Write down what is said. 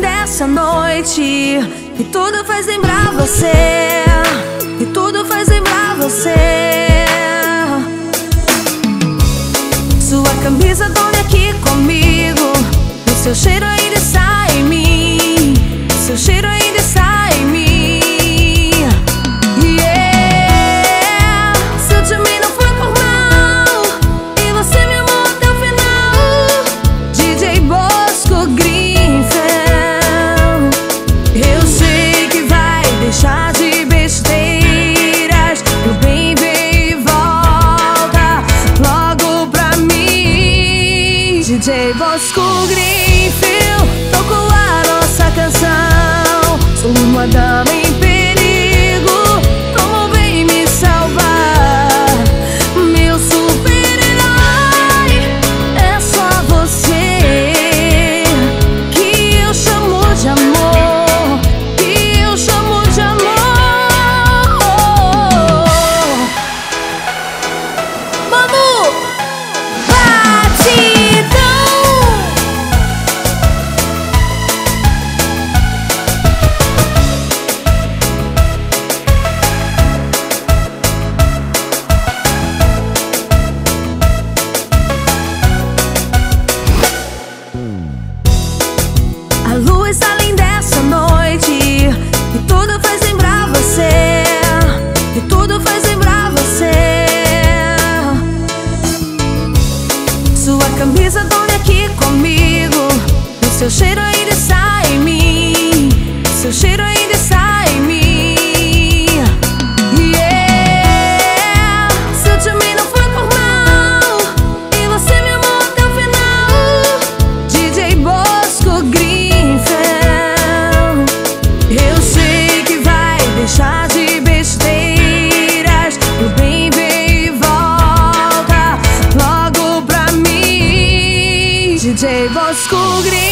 dessa noite. E tudo faz lembrar você. E tudo faz lembrar você. Sua camisa dorme aqui. DJ Bosco Greenfield toco a nossa canção. Sou uma dama Seu cheiro ainda está em mim. Seu cheiro ainda está em mim. Yeah. Se eu te amei, não foi por mal. E você me amou até o final. DJ Bosco Greenfield. Eu sei que vai deixar. de besteiras, tu vem volta logo pra mim, DJ Bosco Gris